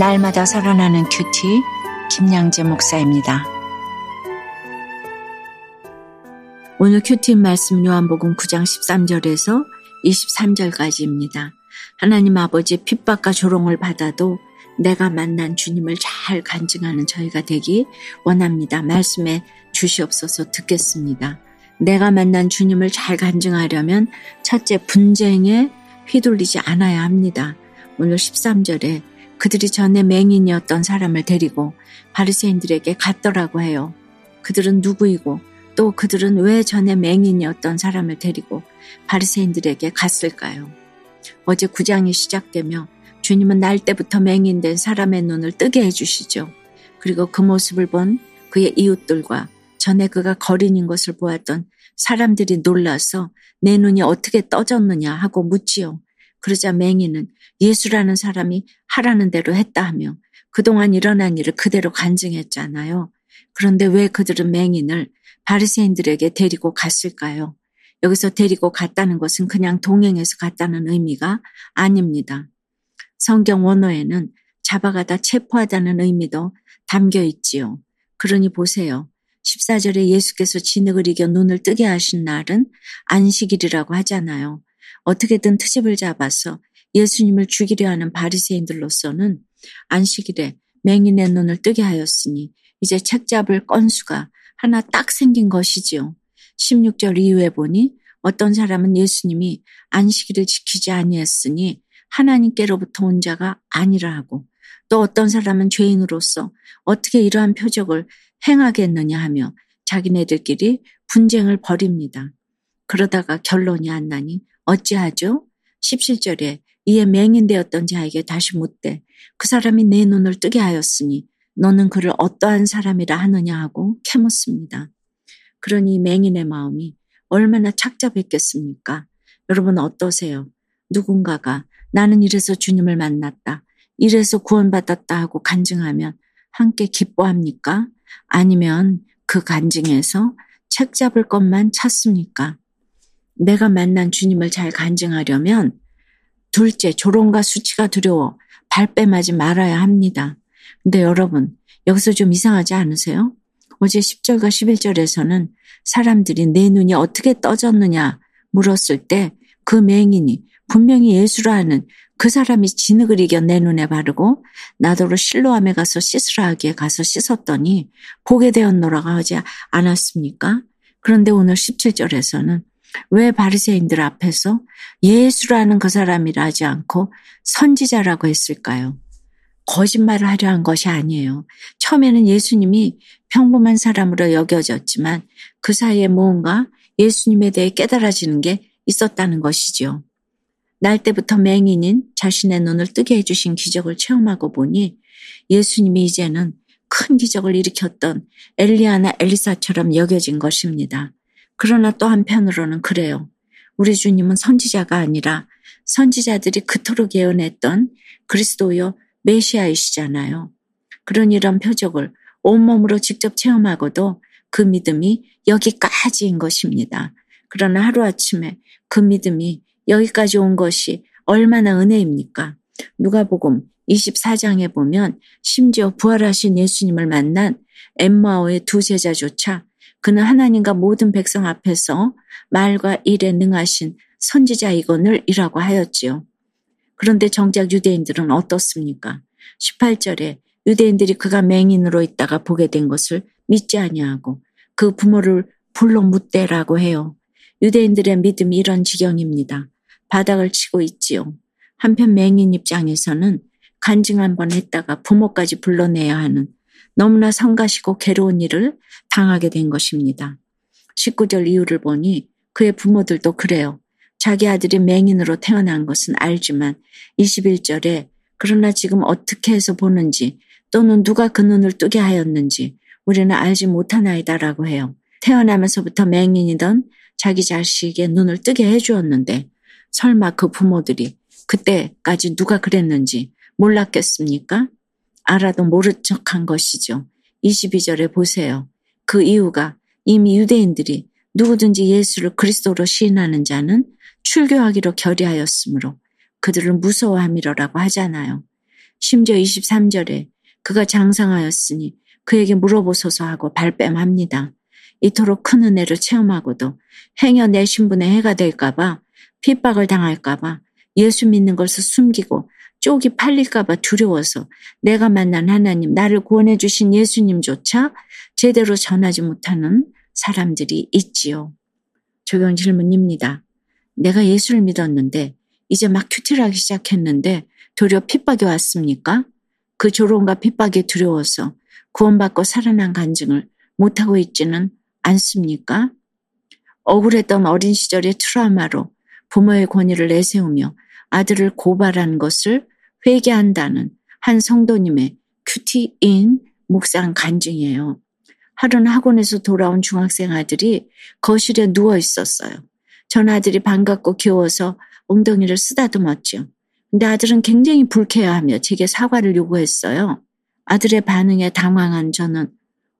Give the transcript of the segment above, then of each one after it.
날마다 살아나는 큐티 김양재 목사입니다. 오늘 큐티 말씀 요한복음 9장 13절에서 23절까지입니다. 하나님 아버지 핍박과 조롱을 받아도 내가 만난 주님을 잘 간증하는 저희가 되기 원합니다. 말씀에 주시옵소서 듣겠습니다. 내가 만난 주님을 잘 간증하려면 첫째 분쟁에 휘둘리지 않아야 합니다. 오늘 13절에 그들이 전에 맹인이었던 사람을 데리고 바리새인들에게 갔더라고 해요. 그들은 누구이고 또 그들은 왜 전에 맹인이었던 사람을 데리고 바리새인들에게 갔을까요? 어제 구장이 시작되며 주님은 날 때부터 맹인된 사람의 눈을 뜨게 해주시죠. 그리고 그 모습을 본 그의 이웃들과 전에 그가 거린인 것을 보았던 사람들이 놀라서 내 눈이 어떻게 떠졌느냐 하고 묻지요. 그러자 맹인은 예수라는 사람이 하라는 대로 했다 하며 그동안 일어난 일을 그대로 간증했잖아요. 그런데 왜 그들은 맹인을 바리새인들에게 데리고 갔을까요? 여기서 데리고 갔다는 것은 그냥 동행해서 갔다는 의미가 아닙니다. 성경 원어에는 잡아가다 체포하다는 의미도 담겨 있지요. 그러니 보세요. 14절에 예수께서 진흙을 이겨 눈을 뜨게 하신 날은 안식일이라고 하잖아요. 어떻게든 트집을 잡아서 예수님을 죽이려 하는 바리새인들로서는 안식일에 맹인의 눈을 뜨게 하였으니 이제 책 잡을 건수가 하나 딱 생긴 것이지요. 16절 이후에 보니 어떤 사람은 예수님이 안식일을 지키지 아니했으니 하나님께로부터 온 자가 아니라 하고 또 어떤 사람은 죄인으로서 어떻게 이러한 표적을 행하겠느냐 하며 자기네들끼리 분쟁을 벌입니다. 그러다가 결론이 안 나니 어찌하죠? 17절에 이에 맹인되었던 자에게 다시 묻되 그 사람이 내 눈을 뜨게 하였으니 너는 그를 어떠한 사람이라 하느냐 하고 캐묻습니다. 그러니 맹인의 마음이 얼마나 착잡했겠습니까? 여러분 어떠세요? 누군가가 나는 이래서 주님을 만났다. 이래서 구원받았다 하고 간증하면 함께 기뻐합니까? 아니면 그 간증에서 책 잡을 것만 찾습니까? 내가 만난 주님을 잘 간증하려면 둘째, 조롱과 수치가 두려워 발뺌하지 말아야 합니다. 근데 여러분, 여기서 좀 이상하지 않으세요? 어제 10절과 11절에서는 사람들이 내 눈이 어떻게 떠졌느냐 물었을 때 그 맹인이 분명히 예수라 하는 그 사람이 진흙을 이겨 내 눈에 바르고 나더러 실로암에 가서 씻으라 하기에 가서 씻었더니 보게 되었노라가 하지 않았습니까? 그런데 오늘 17절에서는 왜 바리새인들 앞에서 예수라는 그 사람이라 하지 않고 선지자라고 했을까요? 거짓말을 하려 한 것이 아니에요. 처음에는 예수님이 평범한 사람으로 여겨졌지만 그 사이에 무언가 예수님에 대해 깨달아지는 게 있었다는 것이지요. 날 때부터 맹인인 자신의 눈을 뜨게 해주신 기적을 체험하고 보니 예수님이 이제는 큰 기적을 일으켰던 엘리아나 엘리사처럼 여겨진 것입니다. 그러나 또 한편으로는 그래요. 우리 주님은 선지자가 아니라 선지자들이 그토록 예언했던 그리스도요 메시아이시잖아요. 그런 이런 표적을 온몸으로 직접 체험하고도 그 믿음이 여기까지인 것입니다. 그러나 하루아침에 그 믿음이 여기까지 온 것이 얼마나 은혜입니까? 누가복음 24장에 보면 심지어 부활하신 예수님을 만난 엠마오의 두 제자조차 그는 하나님과 모든 백성 앞에서 말과 일에 능하신 선지자이거늘 이라고 하였지요. 그런데 정작 유대인들은 어떻습니까? 18절에 유대인들이 그가 맹인으로 있다가 보게 된 것을 믿지 아니하고 그 부모를 불러 묻대라고 해요. 유대인들의 믿음이 이런 지경입니다. 바닥을 치고 있지요. 한편 맹인 입장에서는 간증 한번 했다가 부모까지 불러내야 하는 너무나 성가시고 괴로운 일을 당하게 된 것입니다. 19절 이유를 보니 그의 부모들도 그래요. 자기 아들이 맹인으로 태어난 것은 알지만 21절에 그러나 지금 어떻게 해서 보는지 또는 누가 그 눈을 뜨게 하였는지 우리는 알지 못하나이다라고 해요. 태어나면서부터 맹인이던 자기 자식의 눈을 뜨게 해주었는데 설마 그 부모들이 그때까지 누가 그랬는지 몰랐겠습니까? 알아도 모른 척한 것이죠. 22절에 보세요. 그 이유가 이미 유대인들이 누구든지 예수를 그리스도로 시인하는 자는 출교하기로 결의하였으므로 그들을 무서워함이로라고 하잖아요. 심지어 23절에 그가 장상하였으니 그에게 물어보소서 하고 발뺌합니다. 이토록 큰 은혜를 체험하고도 행여 내 신분에 해가 될까봐 핍박을 당할까봐 예수 믿는 것을 숨기고 쪽이 팔릴까봐 두려워서 내가 만난 하나님, 나를 구원해 주신 예수님조차 제대로 전하지 못하는 사람들이 있지요. 적용 질문입니다. 내가 예수를 믿었는데 이제 막 큐티를 하기 시작했는데 도리어 핍박이 왔습니까? 그 조롱과 핍박이 두려워서 구원받고 살아난 간증을 못하고 있지는 않습니까? 억울했던 어린 시절의 트라우마로 부모의 권위를 내세우며 아들을 고발한 것을 회개한다는 한 성도님의 큐티인 묵상 간증이에요. 하루는 학원에서 돌아온 중학생 아들이 거실에 누워 있었어요. 전 아들이 반갑고 귀여워서 엉덩이를 쓰다듬었죠. 근데 아들은 굉장히 불쾌해하며 제게 사과를 요구했어요. 아들의 반응에 당황한 저는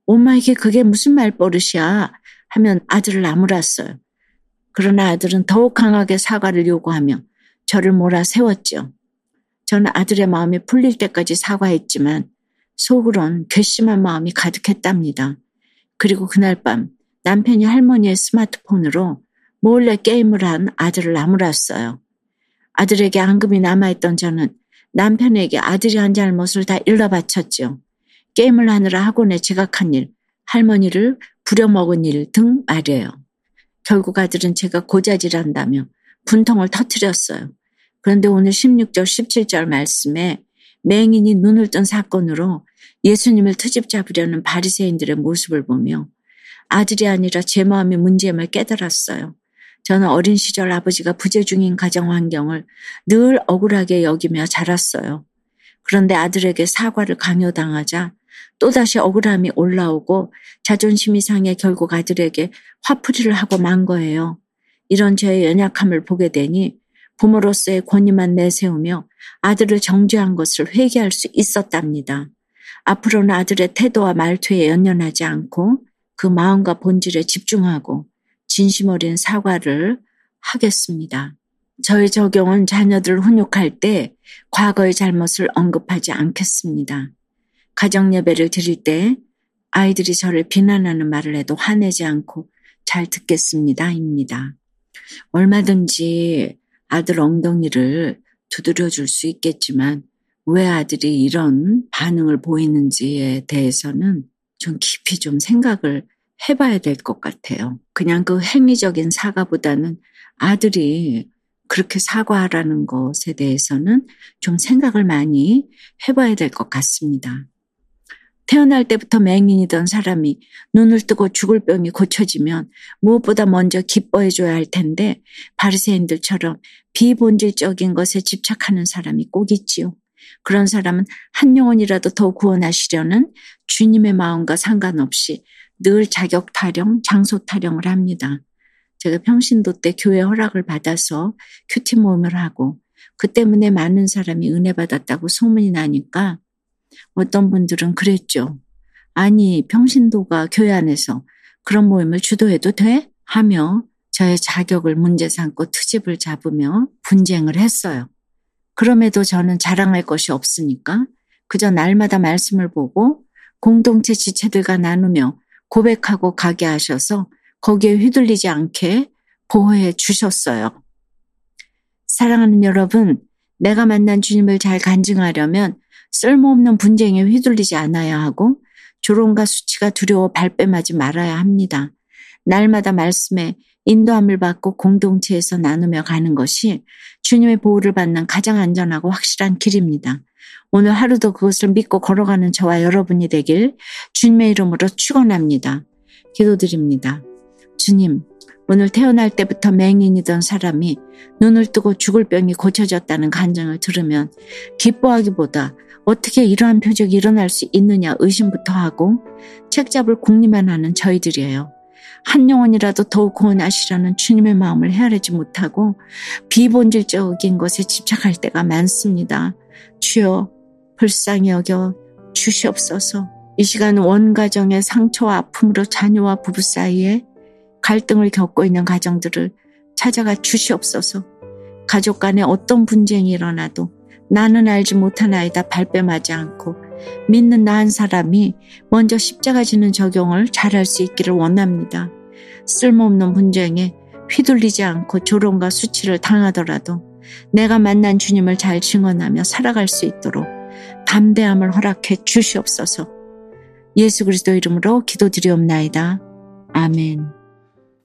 엄마 이게 그게 무슨 말버릇이야 하면 아들을 나무랐어요. 그러나 아들은 더욱 강하게 사과를 요구하며 저를 몰아세웠죠. 저는 아들의 마음이 풀릴 때까지 사과했지만 속으론 괘씸한 마음이 가득했답니다. 그리고 그날 밤 남편이 할머니의 스마트폰으로 몰래 게임을 한 아들을 나무랐어요. 아들에게 앙금이 남아있던 저는 남편에게 아들이 한 잘못을 다 일러 바쳤죠. 게임을 하느라 학원에 지각한 일, 할머니를 부려먹은 일 등 말이에요. 결국 아들은 제가 고자질한다며 분통을 터뜨렸어요. 그런데 오늘 16절, 17절 말씀에 맹인이 눈을 뜬 사건으로 예수님을 트집 잡으려는 바리새인들의 모습을 보며 아들이 아니라 제 마음의 문제임을 깨달았어요. 저는 어린 시절 아버지가 부재 중인 가정 환경을 늘 억울하게 여기며 자랐어요. 그런데 아들에게 사과를 강요당하자 또다시 억울함이 올라오고 자존심이 상해 결국 아들에게 화풀이를 하고 만 거예요. 이런 저의 연약함을 보게 되니 부모로서의 권위만 내세우며 아들을 정죄한 것을 회개할 수 있었답니다. 앞으로는 아들의 태도와 말투에 연연하지 않고 그 마음과 본질에 집중하고 진심 어린 사과를 하겠습니다. 저의 적용은 자녀들을 훈육할 때 과거의 잘못을 언급하지 않겠습니다. 가정 예배를 드릴 때 아이들이 저를 비난하는 말을 해도 화내지 않고 잘 듣겠습니다 입니다. 얼마든지 아들 엉덩이를 두드려 줄 수 있겠지만 왜 아들이 이런 반응을 보이는지에 대해서는 좀 깊이 좀 생각을 해봐야 될 것 같아요. 그냥 그 행위적인 사과보다는 아들이 그렇게 사과하라는 것에 대해서는 좀 생각을 많이 해봐야 될 것 같습니다. 태어날 때부터 맹인이던 사람이 눈을 뜨고 죽을 병이 고쳐지면 무엇보다 먼저 기뻐해줘야 할 텐데 바리새인들처럼 비본질적인 것에 집착하는 사람이 꼭 있지요. 그런 사람은 한 영혼이라도 더 구원하시려는 주님의 마음과 상관없이 늘 자격 타령, 장소 타령을 합니다. 제가 평신도 때 교회 허락을 받아서 큐티 모임을 하고 그 때문에 많은 사람이 은혜 받았다고 소문이 나니까 어떤 분들은 그랬죠. 아니, 평신도가 교회 안에서 그런 모임을 주도해도 돼? 하며 저의 자격을 문제 삼고 트집을 잡으며 분쟁을 했어요. 그럼에도 저는 자랑할 것이 없으니까 그저 날마다 말씀을 보고 공동체 지체들과 나누며 고백하고 가게 하셔서 거기에 휘둘리지 않게 보호해 주셨어요. 사랑하는 여러분, 내가 만난 주님을 잘 간증하려면 쓸모없는 분쟁에 휘둘리지 않아야 하고 조롱과 수치가 두려워 발뺌하지 말아야 합니다. 날마다 말씀에 인도함을 받고 공동체에서 나누며 가는 것이 주님의 보호를 받는 가장 안전하고 확실한 길입니다. 오늘 하루도 그것을 믿고 걸어가는 저와 여러분이 되길 주님의 이름으로 축원합니다. 기도드립니다. 주님, 오늘 태어날 때부터 맹인이던 사람이 눈을 뜨고 죽을 병이 고쳐졌다는 간증을 들으면 기뻐하기보다 어떻게 이러한 표적이 일어날 수 있느냐 의심부터 하고 책 잡을 궁리만 하는 저희들이에요. 한 영혼이라도 더욱 구원하시라는 주님의 마음을 헤아리지 못하고 비본질적인 것에 집착할 때가 많습니다. 주여 불쌍히 여겨 주시옵소서. 이 시간 원 가정의 상처와 아픔으로 자녀와 부부 사이에 갈등을 겪고 있는 가정들을 찾아가 주시옵소서. 가족 간에 어떤 분쟁이 일어나도 나는 알지 못하나이다 발뺌하지 않고 믿는 나 한 사람이 먼저 십자가 지는 적용을 잘할 수 있기를 원합니다. 쓸모없는 분쟁에 휘둘리지 않고 조롱과 수치를 당하더라도 내가 만난 주님을 잘 증언하며 살아갈 수 있도록 담대함을 허락해 주시옵소서. 예수 그리스도 이름으로 기도드리옵나이다. 아멘.